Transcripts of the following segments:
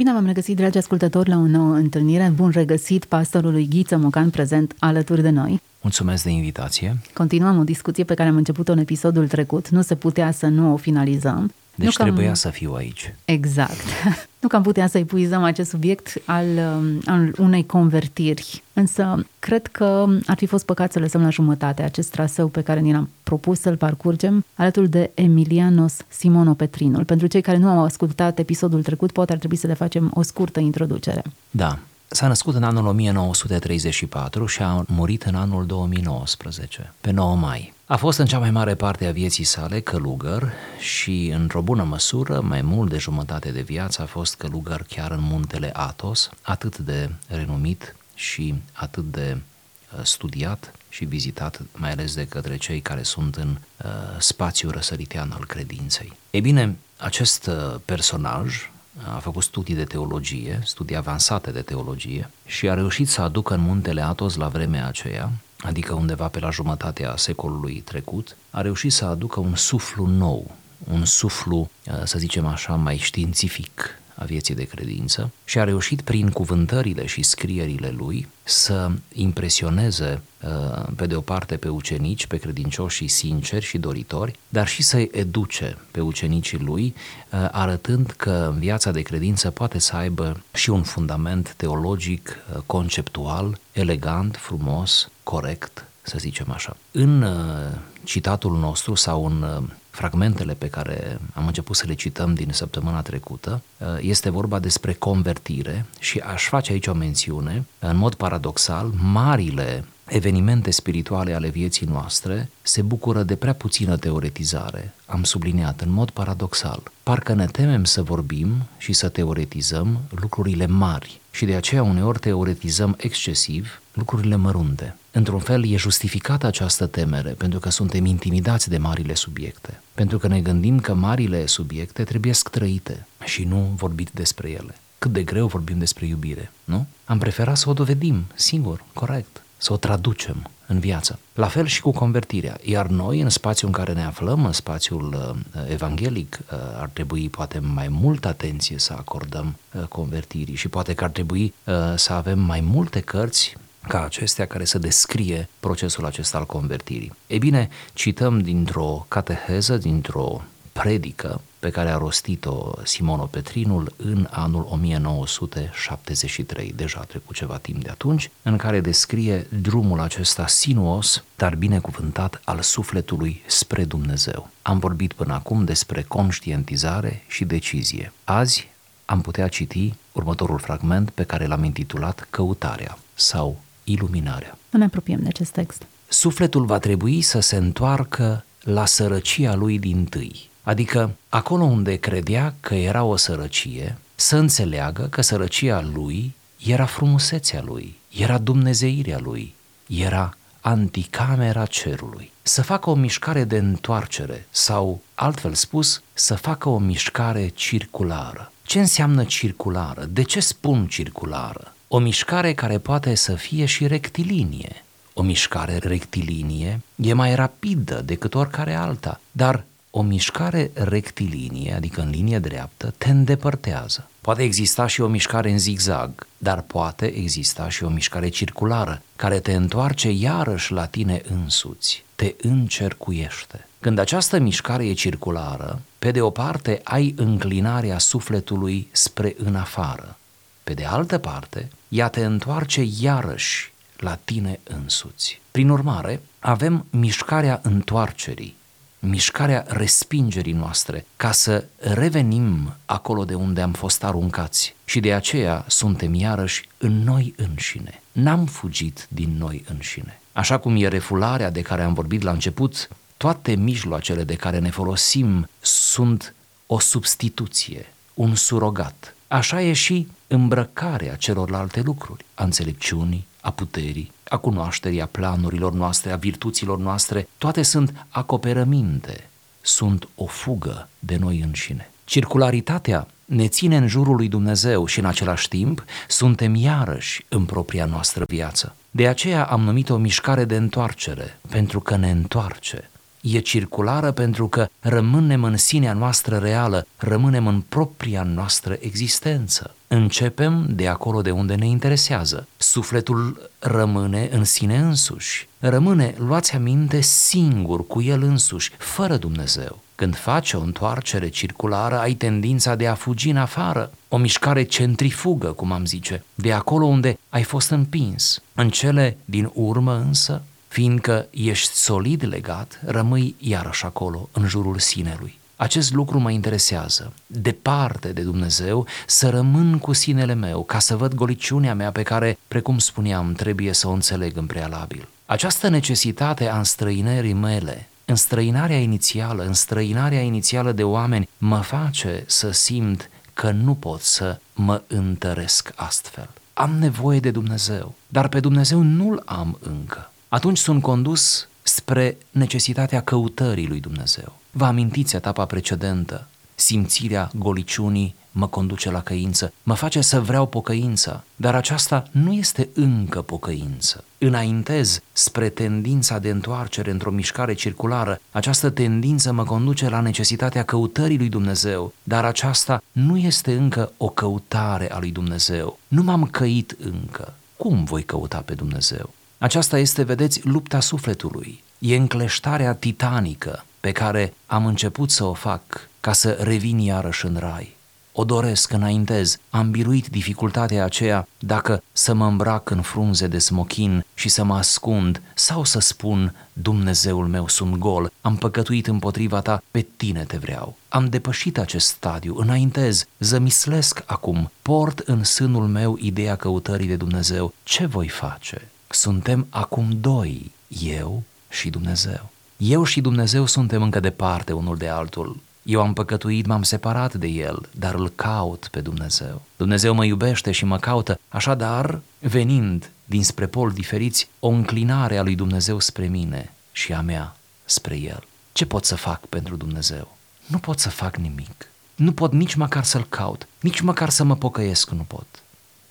Bine v-am regăsit, dragi ascultători, la o nouă întâlnire. Bun regăsit pastorului Ghiță Mocan prezent alături de noi. Mulțumesc de invitație. Continuăm o discuție pe care am început-o în episodul trecut. Nu se putea să nu o finalizăm. Deci nu că am- trebuia să fiu aici. Exact. nu că am putea să epuizăm acest subiect al, um, al unei convertiri, însă cred că ar fi fost păcat să lăsăm la jumătate acest traseu pe care ni l-am propus să-l parcurgem alături de Emilianos Simono Petrinul. Pentru cei care nu au ascultat episodul trecut, poate ar trebui să le facem o scurtă introducere. Da. S-a născut în anul 1934 și a murit în anul 2019, pe 9 mai. A fost în cea mai mare parte a vieții sale călugăr și, într-o bună măsură, mai mult de jumătate de viață a fost călugăr chiar în muntele Athos, atât de renumit și atât de uh, studiat și vizitat, mai ales de către cei care sunt în uh, spațiul răsăritean al credinței. Ei bine, acest uh, personaj a făcut studii de teologie, studii avansate de teologie și a reușit să aducă în muntele Athos la vremea aceea, adică undeva pe la jumătatea secolului trecut, a reușit să aducă un suflu nou, un suflu, uh, să zicem așa, mai științific a vieții de credință și a reușit prin cuvântările și scrierile lui să impresioneze uh, pe de o parte pe ucenici, pe credincioși sinceri și doritori, dar și să-i educe pe ucenicii lui, uh, arătând că viața de credință poate să aibă și un fundament teologic, uh, conceptual, elegant, frumos, corect, să zicem așa. În uh, citatul nostru sau în uh, fragmentele pe care am început să le cităm din săptămâna trecută, uh, este vorba despre convertire și aș face aici o mențiune, în mod paradoxal, marile evenimente spirituale ale vieții noastre se bucură de prea puțină teoretizare. Am subliniat în mod paradoxal. Parcă ne temem să vorbim și să teoretizăm lucrurile mari și de aceea uneori teoretizăm excesiv lucrurile mărunte. Într-un fel e justificată această temere pentru că suntem intimidați de marile subiecte, pentru că ne gândim că marile subiecte trebuie trăite și nu vorbit despre ele. Cât de greu vorbim despre iubire, nu? Am preferat să o dovedim, singur, corect, să o traducem în viață. La fel și cu convertirea. Iar noi, în spațiul în care ne aflăm, în spațiul uh, evanghelic, uh, ar trebui poate mai multă atenție să acordăm uh, convertirii și poate că ar trebui uh, să avem mai multe cărți ca acestea care să descrie procesul acesta al convertirii. Ei bine, cităm dintr-o cateheză, dintr-o predică pe care a rostit-o Simono Petrinul în anul 1973, deja a trecut ceva timp de atunci, în care descrie drumul acesta sinuos, dar binecuvântat al sufletului spre Dumnezeu. Am vorbit până acum despre conștientizare și decizie. Azi am putea citi următorul fragment pe care l-am intitulat Căutarea sau Iluminarea. Să ne apropiem de acest text. Sufletul va trebui să se întoarcă la sărăcia lui din tâi, adică acolo unde credea că era o sărăcie, să înțeleagă că sărăcia lui era frumusețea lui, era dumnezeirea lui, era anticamera cerului. Să facă o mișcare de întoarcere sau, altfel spus, să facă o mișcare circulară. Ce înseamnă circulară? De ce spun circulară? O mișcare care poate să fie și rectilinie. O mișcare rectilinie e mai rapidă decât oricare alta, dar o mișcare rectilinie, adică în linie dreaptă, te îndepărtează. Poate exista și o mișcare în zigzag, dar poate exista și o mișcare circulară, care te întoarce iarăși la tine însuți, te încercuiește. Când această mișcare e circulară, pe de o parte ai înclinarea sufletului spre în afară, pe de altă parte, ea te întoarce iarăși la tine însuți. Prin urmare, avem mișcarea întoarcerii, mișcarea respingerii noastre, ca să revenim acolo de unde am fost aruncați. Și de aceea suntem iarăși în noi înșine. N-am fugit din noi înșine. Așa cum e refularea de care am vorbit la început, toate mijloacele de care ne folosim sunt o substituție, un surogat. Așa e și îmbrăcarea celorlalte lucruri, a înțelepciunii, a puterii, a cunoașterii, a planurilor noastre, a virtuților noastre, toate sunt acoperăminte, sunt o fugă de noi înșine. Circularitatea ne ține în jurul lui Dumnezeu și în același timp suntem iarăși în propria noastră viață. De aceea am numit o mișcare de întoarcere, pentru că ne întoarce. E circulară pentru că rămânem în sinea noastră reală, rămânem în propria noastră existență. Începem de acolo de unde ne interesează. Sufletul rămâne în sine însuși. Rămâne, luați aminte, singur cu el însuși, fără Dumnezeu. Când faci o întoarcere circulară, ai tendința de a fugi în afară, o mișcare centrifugă, cum am zice, de acolo unde ai fost împins. În cele din urmă însă, fiindcă ești solid legat, rămâi iarăși acolo, în jurul sinelui. Acest lucru mă interesează, departe de Dumnezeu, să rămân cu sinele meu, ca să văd goliciunea mea pe care, precum spuneam, trebuie să o înțeleg în prealabil. Această necesitate a înstrăinării mele, înstrăinarea inițială, înstrăinarea inițială de oameni, mă face să simt că nu pot să mă întăresc astfel. Am nevoie de Dumnezeu, dar pe Dumnezeu nu-L am încă. Atunci sunt condus spre necesitatea căutării lui Dumnezeu. Vă amintiți etapa precedentă? Simțirea goliciunii mă conduce la căință, mă face să vreau pocăință, dar aceasta nu este încă pocăință. Înaintez spre tendința de întoarcere într-o mișcare circulară, această tendință mă conduce la necesitatea căutării lui Dumnezeu, dar aceasta nu este încă o căutare a lui Dumnezeu. Nu m-am căit încă. Cum voi căuta pe Dumnezeu? Aceasta este, vedeți, lupta sufletului. E încleștarea titanică pe care am început să o fac ca să revin iarăși în rai. O doresc, înaintez, am biruit dificultatea aceea dacă să mă îmbrac în frunze de smochin și să mă ascund sau să spun Dumnezeul meu sunt gol, am păcătuit împotriva ta, pe tine te vreau. Am depășit acest stadiu, înaintez, zămislesc acum, port în sânul meu ideea căutării de Dumnezeu. Ce voi face? Suntem acum doi, eu și Dumnezeu. Eu și Dumnezeu suntem încă departe unul de altul. Eu am păcătuit, m-am separat de El, dar îl caut pe Dumnezeu. Dumnezeu mă iubește și mă caută, așadar, venind dinspre pol diferiți, o înclinare a lui Dumnezeu spre mine și a mea spre El. Ce pot să fac pentru Dumnezeu? Nu pot să fac nimic. Nu pot nici măcar să-L caut, nici măcar să mă pocăiesc nu pot.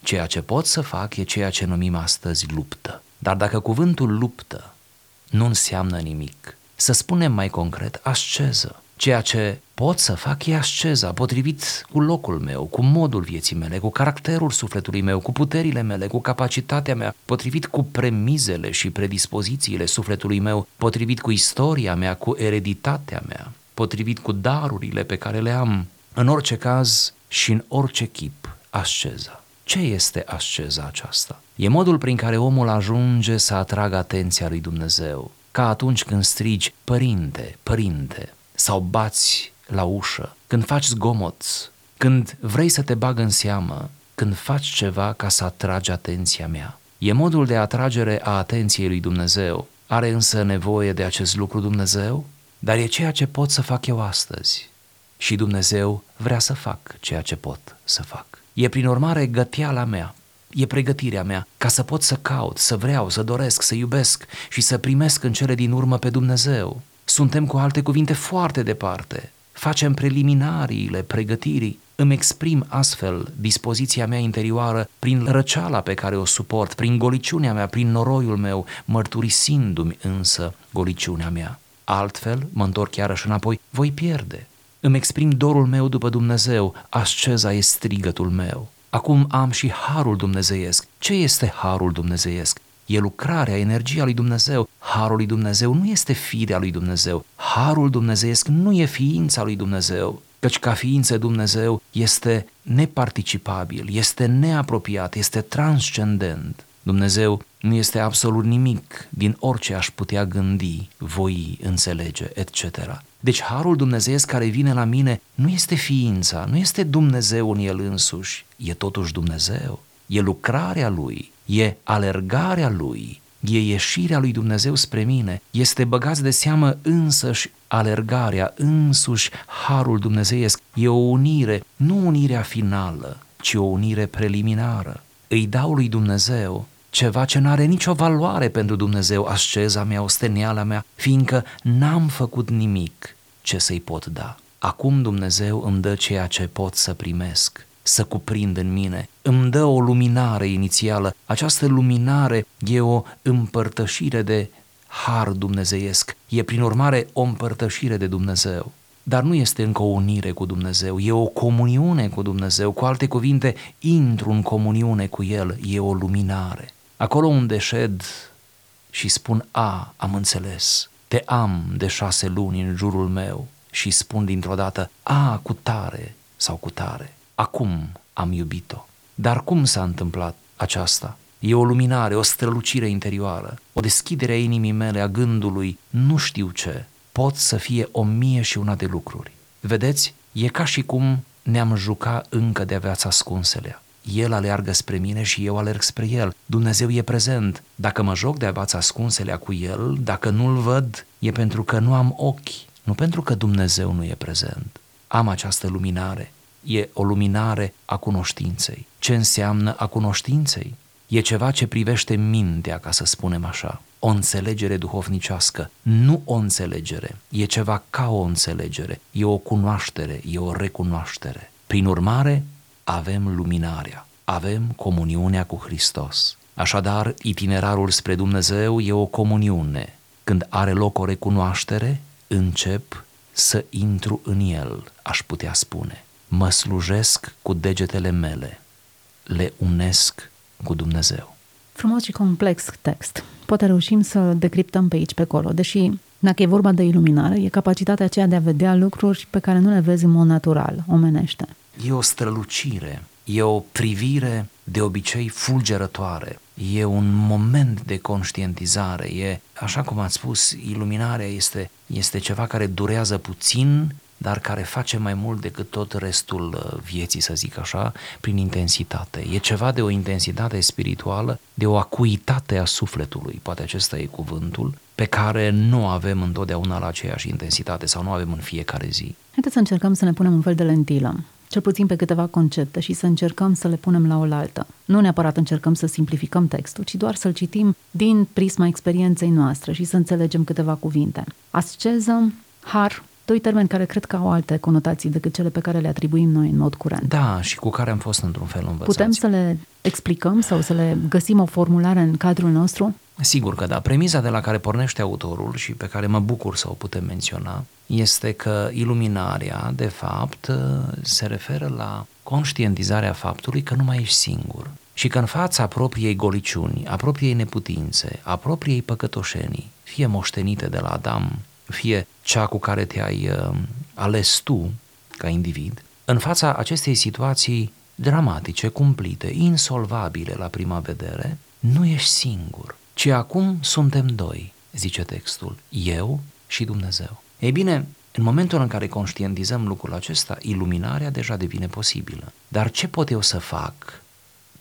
Ceea ce pot să fac e ceea ce numim astăzi luptă. Dar dacă cuvântul luptă nu înseamnă nimic, să spunem mai concret, asceză. Ceea ce pot să fac e asceza, potrivit cu locul meu, cu modul vieții mele, cu caracterul sufletului meu, cu puterile mele, cu capacitatea mea, potrivit cu premizele și predispozițiile sufletului meu, potrivit cu istoria mea, cu ereditatea mea, potrivit cu darurile pe care le am. În orice caz și în orice chip, asceza. Ce este asceza aceasta? E modul prin care omul ajunge să atragă atenția lui Dumnezeu, ca atunci când strigi, părinte, părinte, sau bați la ușă, când faci zgomot, când vrei să te bag în seamă, când faci ceva ca să atragi atenția mea. E modul de atragere a atenției lui Dumnezeu. Are însă nevoie de acest lucru Dumnezeu? Dar e ceea ce pot să fac eu astăzi. Și Dumnezeu vrea să fac ceea ce pot să fac. E prin urmare găteala mea, e pregătirea mea ca să pot să caut, să vreau, să doresc, să iubesc și să primesc în cele din urmă pe Dumnezeu. Suntem cu alte cuvinte foarte departe. Facem preliminariile pregătirii. Îmi exprim astfel dispoziția mea interioară prin răceala pe care o suport, prin goliciunea mea, prin noroiul meu, mărturisindu-mi însă goliciunea mea. Altfel, mă întorc chiar înapoi, voi pierde. Îmi exprim dorul meu după Dumnezeu, asceza e strigătul meu. Acum am și harul dumnezeiesc. Ce este harul dumnezeiesc? E lucrarea, energia lui Dumnezeu. Harul lui Dumnezeu nu este firea lui Dumnezeu. Harul dumnezeiesc nu e ființa lui Dumnezeu. Căci ca ființă Dumnezeu este neparticipabil, este neapropiat, este transcendent. Dumnezeu nu este absolut nimic din orice aș putea gândi, voi, înțelege, etc. Deci harul dumnezeiesc care vine la mine nu este ființa, nu este Dumnezeu în el însuși, e totuși Dumnezeu, e lucrarea lui, e alergarea lui, e ieșirea lui Dumnezeu spre mine, este băgați de seamă însăși alergarea, însuși harul dumnezeiesc, e o unire, nu unirea finală, ci o unire preliminară. Îi dau lui Dumnezeu ceva ce n-are nicio valoare pentru Dumnezeu, asceza mea, osteniala mea, fiindcă n-am făcut nimic ce să-i pot da. Acum Dumnezeu îmi dă ceea ce pot să primesc, să cuprind în mine. Îmi dă o luminare inițială. Această luminare e o împărtășire de har dumnezeiesc. E prin urmare o împărtășire de Dumnezeu. Dar nu este încă o unire cu Dumnezeu, e o comuniune cu Dumnezeu. Cu alte cuvinte, intru în comuniune cu El, e o luminare. Acolo unde șed și spun, a, am înțeles, te am de șase luni în jurul meu și spun dintr-o dată, a, cu tare sau cu tare, acum am iubit-o. Dar cum s-a întâmplat aceasta? E o luminare, o strălucire interioară, o deschidere a inimii mele, a gândului, nu știu ce, pot să fie o mie și una de lucruri. Vedeți, e ca și cum ne-am juca încă de aveați ascunselea. El aleargă spre mine și eu alerg spre El. Dumnezeu e prezent. Dacă mă joc de abați ascunselea cu El, dacă nu-L văd, e pentru că nu am ochi, nu pentru că Dumnezeu nu e prezent. Am această luminare. E o luminare a cunoștinței. Ce înseamnă a cunoștinței? E ceva ce privește mintea, ca să spunem așa. O înțelegere duhovnicească, nu o înțelegere. E ceva ca o înțelegere. E o cunoaștere, e o recunoaștere. Prin urmare, avem luminarea, avem comuniunea cu Hristos. Așadar, itinerarul spre Dumnezeu e o comuniune. Când are loc o recunoaștere, încep să intru în el, aș putea spune. Mă slujesc cu degetele mele, le unesc cu Dumnezeu. Frumos și complex text. Poate reușim să decriptăm pe aici, pe acolo, deși dacă e vorba de iluminare, e capacitatea aceea de a vedea lucruri pe care nu le vezi în mod natural, omenește. E o strălucire, e o privire de obicei fulgerătoare, e un moment de conștientizare, e, așa cum ați spus, iluminarea este, este ceva care durează puțin, dar care face mai mult decât tot restul uh, vieții, să zic așa, prin intensitate. E ceva de o intensitate spirituală, de o acuitate a sufletului, poate acesta e cuvântul, pe care nu avem întotdeauna la aceeași intensitate sau nu avem în fiecare zi. Haideți să încercăm să ne punem un fel de lentilă cel puțin pe câteva concepte și să încercăm să le punem la oaltă. Nu neapărat încercăm să simplificăm textul, ci doar să-l citim din prisma experienței noastre și să înțelegem câteva cuvinte. Asceză, har, doi termeni care cred că au alte conotații decât cele pe care le atribuim noi în mod curent. Da, și cu care am fost într-un fel învățați. Putem să le explicăm sau să le găsim o formulare în cadrul nostru? Sigur că da. Premiza de la care pornește autorul și pe care mă bucur să o putem menționa este că iluminarea, de fapt, se referă la conștientizarea faptului că nu mai ești singur și că în fața propriei goliciuni, a propriei neputințe, a propriei păcătoșenii, fie moștenite de la Adam, fie cea cu care te-ai uh, ales tu ca individ, în fața acestei situații dramatice, cumplite, insolvabile la prima vedere, nu ești singur, ci acum suntem doi, zice textul, eu și Dumnezeu. Ei bine, în momentul în care conștientizăm lucrul acesta, iluminarea deja devine posibilă. Dar ce pot eu să fac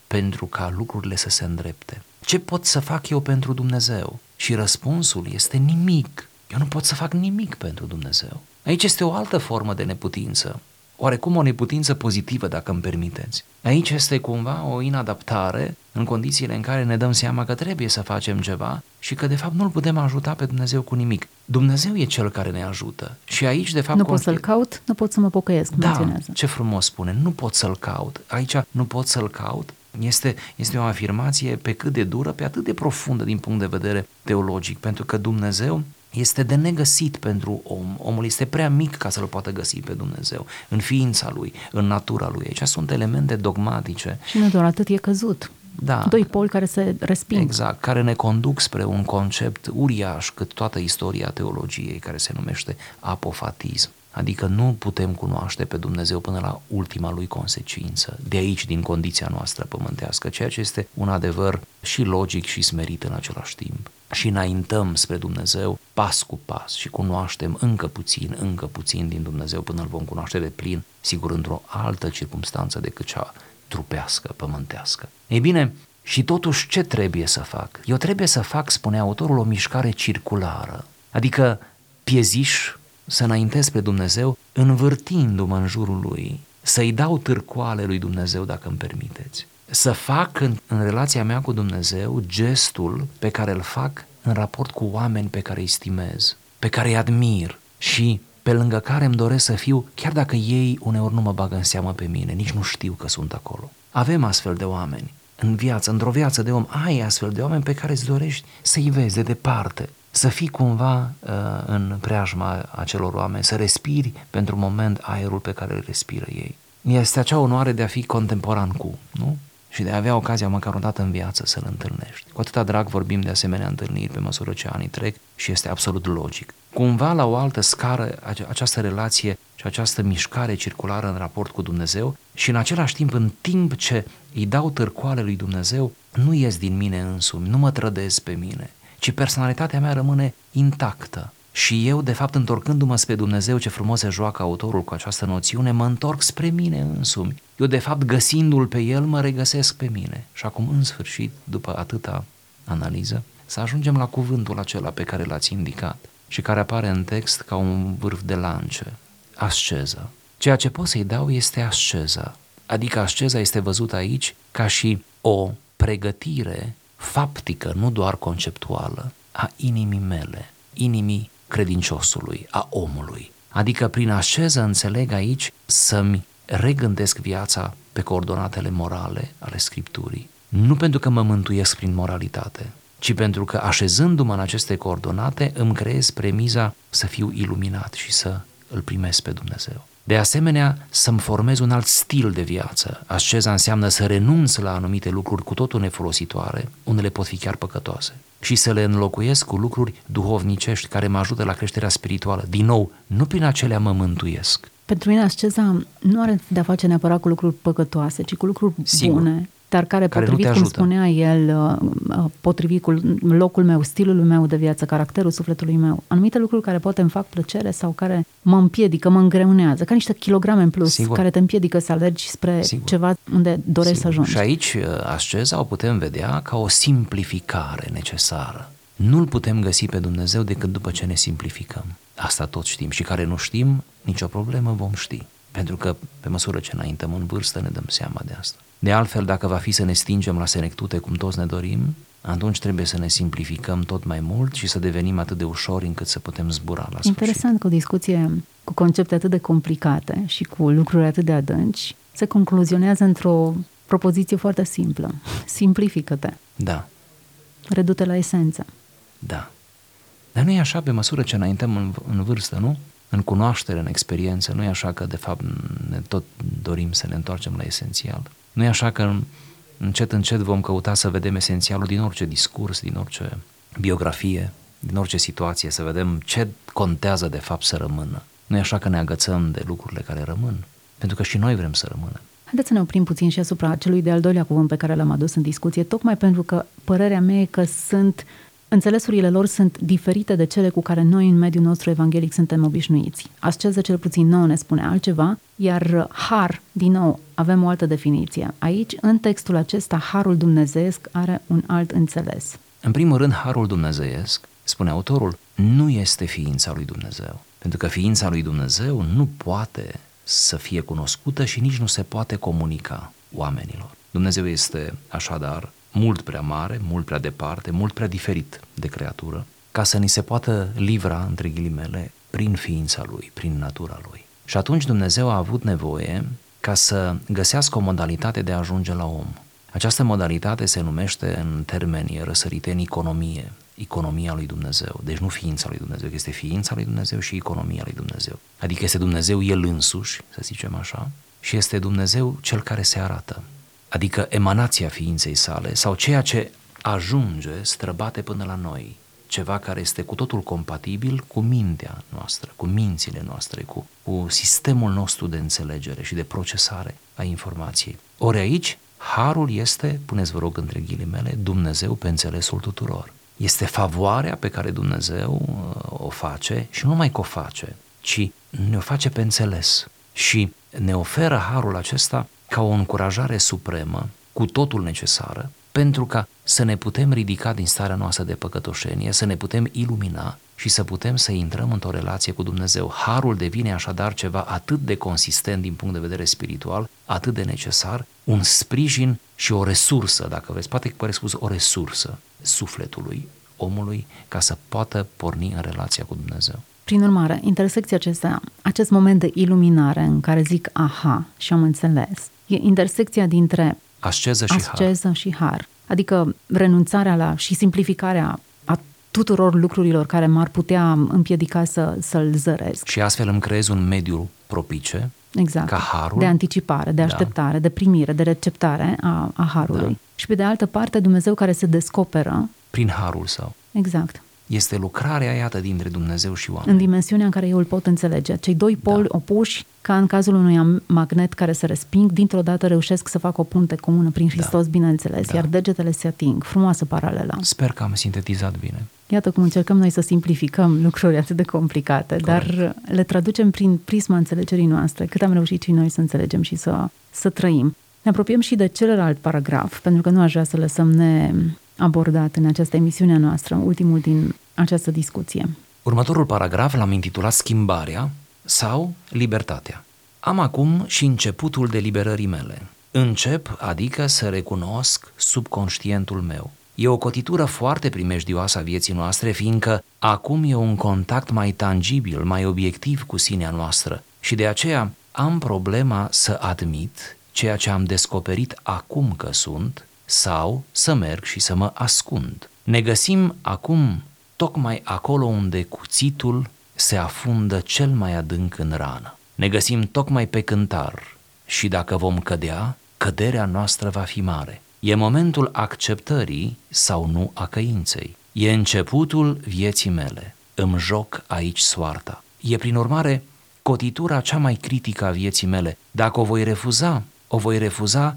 pentru ca lucrurile să se îndrepte? Ce pot să fac eu pentru Dumnezeu? Și răspunsul este nimic. Eu nu pot să fac nimic pentru Dumnezeu. Aici este o altă formă de neputință oarecum o neputință pozitivă, dacă îmi permiteți. Aici este cumva o inadaptare în condițiile în care ne dăm seama că trebuie să facem ceva și că de fapt nu-L putem ajuta pe Dumnezeu cu nimic. Dumnezeu e Cel care ne ajută și aici de fapt... Nu pot să-L caut, nu pot să mă pocăiesc, da, menționează. ce frumos spune, nu pot să-L caut. Aici nu pot să-L caut este, este o afirmație pe cât de dură, pe atât de profundă din punct de vedere teologic, pentru că Dumnezeu este de negăsit pentru om. Omul este prea mic ca să-L poată găsi pe Dumnezeu, în ființa Lui, în natura Lui. Aici sunt elemente dogmatice. Și nu doar atât, e căzut. Da. Doi poli care se resping. Exact, care ne conduc spre un concept uriaș cât toată istoria teologiei, care se numește apofatism. Adică nu putem cunoaște pe Dumnezeu până la ultima lui consecință, de aici, din condiția noastră pământească, ceea ce este un adevăr și logic și smerit în același timp. Și înaintăm spre Dumnezeu pas cu pas și cunoaștem încă puțin, încă puțin din Dumnezeu până îl vom cunoaște de plin, sigur într-o altă circunstanță decât cea trupească, pământească. Ei bine, și totuși ce trebuie să fac? Eu trebuie să fac, spune autorul, o mișcare circulară, adică pieziș să înaintez spre Dumnezeu, învârtindu-mă în jurul Lui, să-i dau târcoale lui Dumnezeu, dacă îmi permiteți. Să fac în, în relația mea cu Dumnezeu gestul pe care îl fac în raport cu oameni pe care îi stimez, pe care îi admir și pe lângă care îmi doresc să fiu, chiar dacă ei uneori nu mă bagă în seamă pe mine, nici nu știu că sunt acolo. Avem astfel de oameni în viață, într-o viață de om, ai astfel de oameni pe care îți dorești să-i vezi de departe, să fii cumva uh, în preajma acelor oameni, să respiri pentru un moment aerul pe care îl respiră ei. Este acea onoare de a fi contemporan cu, nu? Și de a avea ocazia măcar o dată în viață să-l întâlnești. Cu atâta drag vorbim de asemenea întâlniri pe măsură ce anii trec și este absolut logic. Cumva la o altă scară această relație și această mișcare circulară în raport cu Dumnezeu și în același timp, în timp ce îi dau târcoale lui Dumnezeu, nu ies din mine însumi, nu mă trădez pe mine, ci personalitatea mea rămâne intactă. Și eu, de fapt, întorcându-mă spre Dumnezeu, ce frumos se joacă autorul cu această noțiune, mă întorc spre mine însumi. Eu, de fapt, găsindu-l pe el, mă regăsesc pe mine. Și acum, în sfârșit, după atâta analiză, să ajungem la cuvântul acela pe care l-ați indicat și care apare în text ca un vârf de lance, asceză. Ceea ce pot să-i dau este asceza, adică asceza este văzută aici ca și o pregătire faptică, nu doar conceptuală, a inimii mele, inimii credinciosului, a omului. Adică prin asceză înțeleg aici să-mi regândesc viața pe coordonatele morale ale Scripturii. Nu pentru că mă mântuiesc prin moralitate, ci pentru că așezându-mă în aceste coordonate îmi creez premiza să fiu iluminat și să îl primesc pe Dumnezeu. De asemenea, să-mi formez un alt stil de viață. Asceza înseamnă să renunț la anumite lucruri cu totul nefolositoare, unele pot fi chiar păcătoase, și să le înlocuiesc cu lucruri duhovnicești care mă ajută la creșterea spirituală. Din nou, nu prin acelea mă mântuiesc. Pentru mine asceza nu are de-a face neapărat cu lucruri păcătoase, ci cu lucruri Sigur. bune, dar care, care potrivit cum spunea el, uh, uh, potrivit cu locul meu, stilul meu de viață, caracterul sufletului meu, anumite lucruri care poate îmi fac plăcere sau care mă împiedică, mă îngreunează, ca niște kilograme în plus, Sigur. care te împiedică să alergi spre Sigur. ceva unde dorești Sigur. să ajungi. Și aici uh, asceza o putem vedea ca o simplificare necesară. Nu-L putem găsi pe Dumnezeu decât după ce ne simplificăm. Asta tot știm și care nu știm, nicio problemă vom ști. Pentru că pe măsură ce înaintăm în vârstă ne dăm seama de asta. De altfel, dacă va fi să ne stingem la senectute cum toți ne dorim, atunci trebuie să ne simplificăm tot mai mult și să devenim atât de ușori încât să putem zbura la sfârșit. Interesant că o discuție cu concepte atât de complicate și cu lucruri atât de adânci se concluzionează într-o propoziție foarte simplă. Simplifică-te. Da. Redu-te la esență. Da. Dar nu e așa pe măsură ce înaintăm în, în vârstă, nu? În cunoaștere, în experiență. Nu e așa că, de fapt, ne tot dorim să ne întoarcem la esențial. Nu e așa că încet, încet vom căuta să vedem esențialul din orice discurs, din orice biografie, din orice situație, să vedem ce contează de fapt să rămână. Nu e așa că ne agățăm de lucrurile care rămân, pentru că și noi vrem să rămânem. Haideți să ne oprim puțin și asupra celui de-al doilea cuvânt pe care l-am adus în discuție, tocmai pentru că părerea mea e că sunt Înțelesurile lor sunt diferite de cele cu care noi în mediul nostru evanghelic suntem obișnuiți. Asceză cel puțin nouă ne spune altceva, iar har, din nou, avem o altă definiție. Aici, în textul acesta, harul dumnezeiesc are un alt înțeles. În primul rând, harul dumnezeiesc, spune autorul, nu este ființa lui Dumnezeu. Pentru că ființa lui Dumnezeu nu poate să fie cunoscută și nici nu se poate comunica oamenilor. Dumnezeu este așadar mult prea mare, mult prea departe, mult prea diferit de creatură, ca să ni se poată livra, între ghilimele, prin ființa lui, prin natura lui. Și atunci Dumnezeu a avut nevoie ca să găsească o modalitate de a ajunge la om. Această modalitate se numește în termeni răsăriteni economie, economia lui Dumnezeu. Deci nu ființa lui Dumnezeu, este ființa lui Dumnezeu și economia lui Dumnezeu. Adică este Dumnezeu El însuși, să zicem așa, și este Dumnezeu cel care se arată adică emanația ființei sale sau ceea ce ajunge străbate până la noi, ceva care este cu totul compatibil cu mintea noastră, cu mințile noastre, cu, cu sistemul nostru de înțelegere și de procesare a informației. Ori aici, harul este, puneți vă rog între ghilimele, Dumnezeu pe înțelesul tuturor. Este favoarea pe care Dumnezeu uh, o face și nu numai că o face, ci ne o face pe înțeles și ne oferă harul acesta ca o încurajare supremă, cu totul necesară, pentru ca să ne putem ridica din starea noastră de păcătoșenie, să ne putem ilumina și să putem să intrăm într-o relație cu Dumnezeu. Harul devine așadar ceva atât de consistent din punct de vedere spiritual, atât de necesar, un sprijin și o resursă, dacă vreți, poate că spus o resursă sufletului omului ca să poată porni în relația cu Dumnezeu. Prin urmare, intersecția acesta, acest moment de iluminare în care zic aha și am înțeles, e intersecția dintre asceză și asceză har. și har. Adică renunțarea la și simplificarea a tuturor lucrurilor care m-ar putea împiedica să, să-l zăresc. Și astfel îmi creez un mediu propice Exact. Ca harul. De anticipare, de da. așteptare, da. de primire, de receptare a, a harului. Da. Și pe de altă parte, Dumnezeu care se descoperă. Prin harul său. Exact. Este lucrarea, iată, dintre Dumnezeu și oameni. În dimensiunea în care eu îl pot înțelege. Cei doi poli da. opuși, ca în cazul unui magnet care se resping, dintr-o dată reușesc să facă o punte comună prin da. Hristos, da. bineînțeles, da. iar degetele se ating. Frumoasă paralelă. Sper că am sintetizat bine. Iată cum încercăm noi să simplificăm lucruri atât de complicate, Corect. dar le traducem prin prisma înțelegerii noastre, cât am reușit și noi să înțelegem și să, să trăim. Ne apropiem și de celălalt paragraf, pentru că nu aș vrea să lăsăm neabordat în această emisiune noastră, ultimul din această discuție. Următorul paragraf l-am intitulat Schimbarea sau Libertatea. Am acum și începutul deliberării mele. Încep, adică să recunosc subconștientul meu. E o cotitură foarte primejdioasă a vieții noastre, fiindcă acum e un contact mai tangibil, mai obiectiv cu sinea noastră și de aceea am problema să admit ceea ce am descoperit acum că sunt sau să merg și să mă ascund. Ne găsim acum tocmai acolo unde cuțitul se afundă cel mai adânc în rană. Ne găsim tocmai pe cântar și dacă vom cădea, căderea noastră va fi mare. E momentul acceptării sau nu a căinței. E începutul vieții mele. Îmi joc aici soarta. E prin urmare cotitura cea mai critică a vieții mele. Dacă o voi refuza, o voi refuza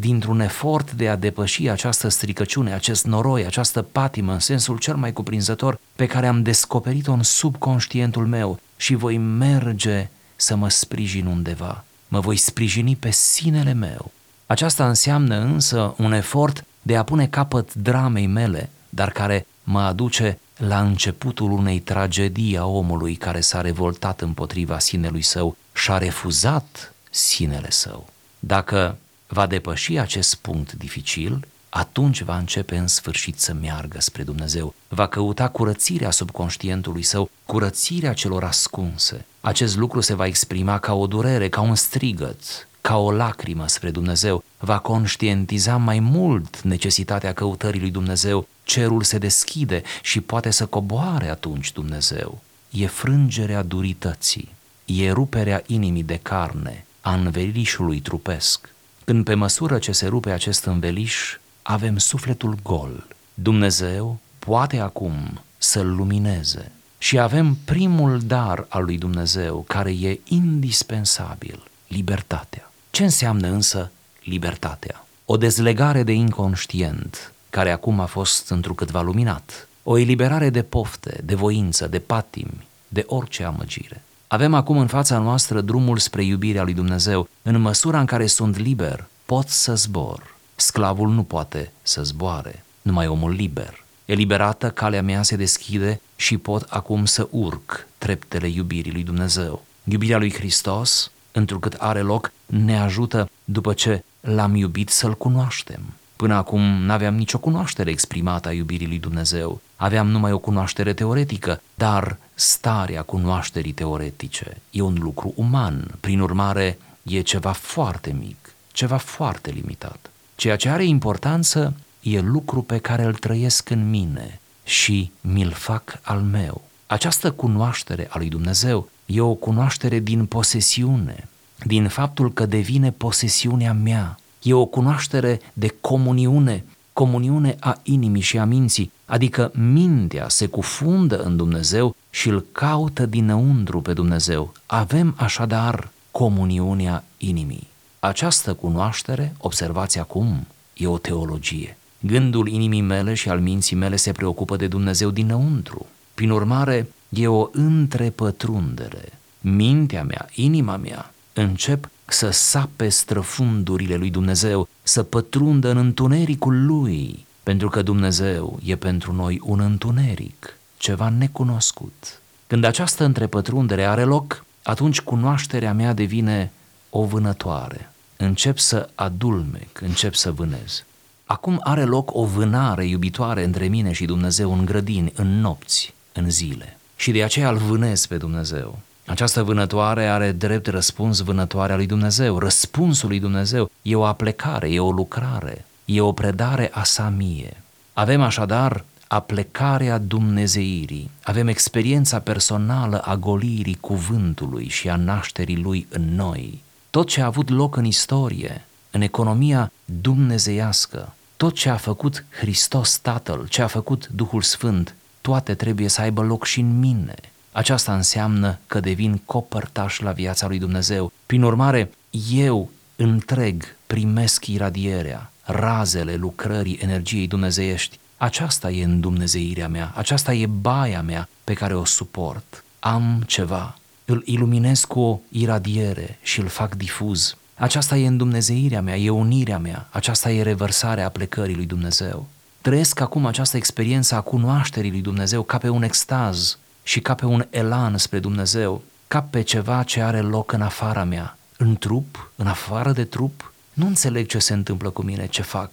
dintr-un efort de a depăși această stricăciune, acest noroi, această patimă în sensul cel mai cuprinzător pe care am descoperit-o în subconștientul meu și voi merge să mă sprijin undeva. Mă voi sprijini pe sinele meu, aceasta înseamnă însă un efort de a pune capăt dramei mele, dar care mă aduce la începutul unei tragedii a omului care s-a revoltat împotriva sinelui său și a refuzat sinele său. Dacă va depăși acest punct dificil, atunci va începe în sfârșit să meargă spre Dumnezeu. Va căuta curățirea subconștientului său, curățirea celor ascunse. Acest lucru se va exprima ca o durere, ca un strigăt, ca o lacrimă spre Dumnezeu, va conștientiza mai mult necesitatea căutării lui Dumnezeu, cerul se deschide și poate să coboare atunci Dumnezeu. E frângerea durității, e ruperea inimii de carne, a învelișului trupesc. Când pe măsură ce se rupe acest înveliș, avem sufletul gol. Dumnezeu poate acum să-l lumineze și avem primul dar al lui Dumnezeu care e indispensabil, libertatea. Ce înseamnă însă libertatea? O dezlegare de inconștient, care acum a fost întrucâtva luminat, o eliberare de pofte, de voință, de patimi, de orice amăgire. Avem acum în fața noastră drumul spre iubirea lui Dumnezeu. În măsura în care sunt liber, pot să zbor. Sclavul nu poate să zboare, numai omul liber. Eliberată, calea mea se deschide și pot acum să urc treptele iubirii lui Dumnezeu. Iubirea lui Hristos întrucât are loc, ne ajută după ce l-am iubit să-l cunoaștem. Până acum n-aveam nicio cunoaștere exprimată a iubirii lui Dumnezeu, aveam numai o cunoaștere teoretică, dar starea cunoașterii teoretice e un lucru uman, prin urmare e ceva foarte mic, ceva foarte limitat. Ceea ce are importanță e lucru pe care îl trăiesc în mine și mi-l fac al meu. Această cunoaștere a lui Dumnezeu e o cunoaștere din posesiune, din faptul că devine posesiunea mea. E o cunoaștere de comuniune, comuniune a inimii și a minții, adică mintea se cufundă în Dumnezeu și îl caută dinăuntru pe Dumnezeu. Avem așadar comuniunea inimii. Această cunoaștere, observați acum, e o teologie. Gândul inimii mele și al minții mele se preocupă de Dumnezeu dinăuntru. Prin urmare, e o întrepătrundere. Mintea mea, inima mea, încep să sape străfundurile lui Dumnezeu, să pătrundă în întunericul lui, pentru că Dumnezeu e pentru noi un întuneric. ceva necunoscut. Când această întrepătrundere are loc, atunci cunoașterea mea devine o vânătoare. Încep să adulmec, încep să vânez. Acum are loc o vânare iubitoare între mine și Dumnezeu în grădini, în nopți, în zile. Și de aceea îl vânez pe Dumnezeu. Această vânătoare are drept răspuns vânătoarea lui Dumnezeu. Răspunsul lui Dumnezeu e o aplecare, e o lucrare, e o predare a sa mie. Avem așadar aplecarea Dumnezeirii, avem experiența personală a golirii cuvântului și a nașterii lui în noi. Tot ce a avut loc în istorie, în economia dumnezeiască, tot ce a făcut Hristos Tatăl, ce a făcut Duhul Sfânt, toate trebuie să aibă loc și în mine. Aceasta înseamnă că devin copărtaș la viața lui Dumnezeu. Prin urmare, eu întreg primesc iradierea, razele lucrării energiei dumnezeiești. Aceasta e îndumnezeirea mea, aceasta e baia mea pe care o suport. Am ceva, îl iluminez cu o iradiere și îl fac difuz. Aceasta e îndumnezeirea mea, e unirea mea, aceasta e revărsarea plecării lui Dumnezeu. Trăiesc acum această experiență a cunoașterii lui Dumnezeu ca pe un extaz și ca pe un elan spre Dumnezeu, ca pe ceva ce are loc în afara mea, în trup, în afară de trup. Nu înțeleg ce se întâmplă cu mine, ce fac,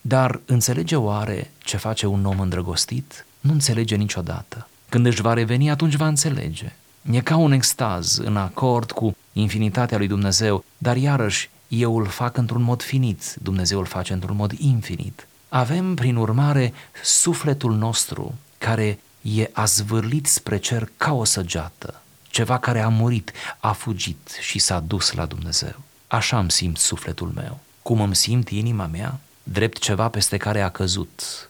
dar înțelege oare ce face un om îndrăgostit? Nu înțelege niciodată. Când își va reveni, atunci va înțelege. E ca un extaz în acord cu infinitatea lui Dumnezeu, dar iarăși eu îl fac într-un mod finit, Dumnezeu îl face într-un mod infinit. Avem, prin urmare, sufletul nostru care e azvârlit spre cer ca o săgeată, ceva care a murit, a fugit și s-a dus la Dumnezeu. Așa îmi simt sufletul meu. Cum îmi simt inima mea? Drept ceva peste care a căzut,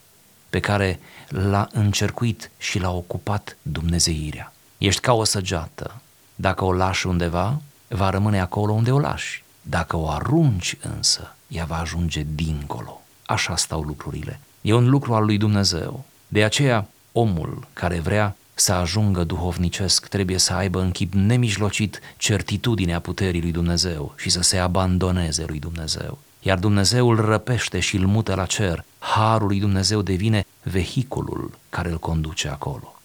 pe care l-a încercuit și l-a ocupat Dumnezeirea. Ești ca o săgeată. Dacă o lași undeva, va rămâne acolo unde o lași. Dacă o arunci însă, ea va ajunge dincolo. Așa stau lucrurile. E un lucru al lui Dumnezeu. De aceea, omul care vrea să ajungă duhovnicesc trebuie să aibă în chip nemijlocit certitudinea puterii lui Dumnezeu și să se abandoneze lui Dumnezeu. Iar Dumnezeu îl răpește și îl mută la cer. Harul lui Dumnezeu devine vehiculul care îl conduce acolo.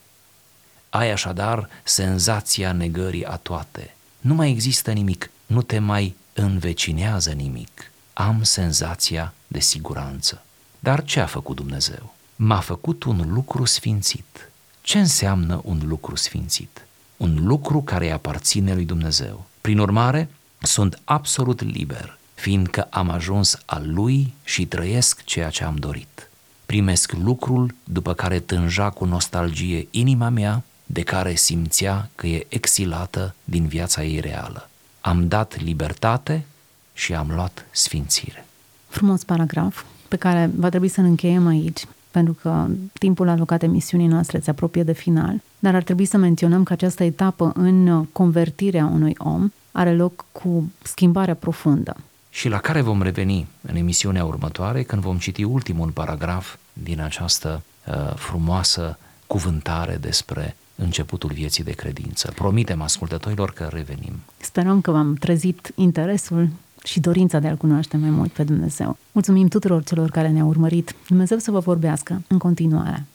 Ai așadar senzația negării a toate. Nu mai există nimic, nu te mai învecinează nimic. Am senzația de siguranță. Dar ce a făcut Dumnezeu? M-a făcut un lucru sfințit. Ce înseamnă un lucru sfințit? Un lucru care aparține lui Dumnezeu. Prin urmare, sunt absolut liber, fiindcă am ajuns al lui și trăiesc ceea ce am dorit. Primesc lucrul după care tânja cu nostalgie inima mea de care simțea că e exilată din viața ei reală. Am dat libertate și am luat sfințire. Frumos paragraf pe care va trebui să-l încheiem aici, pentru că timpul alocat emisiunii noastre se apropie de final, dar ar trebui să menționăm că această etapă în convertirea unui om are loc cu schimbarea profundă. Și la care vom reveni în emisiunea următoare, când vom citi ultimul paragraf din această uh, frumoasă cuvântare despre începutul vieții de credință. Promitem ascultătorilor că revenim. Sperăm că v-am trezit interesul și dorința de a-L cunoaște mai mult pe Dumnezeu. Mulțumim tuturor celor care ne-au urmărit. Dumnezeu să vă vorbească în continuare.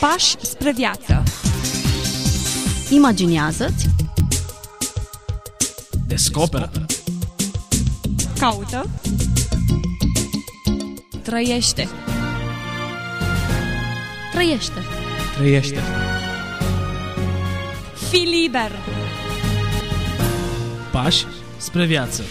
Pași spre viață. Imaginează-ți, Descoperă. Caută. Trăiește. trăiește. Trăiește. Fii liber. Pași spre viață.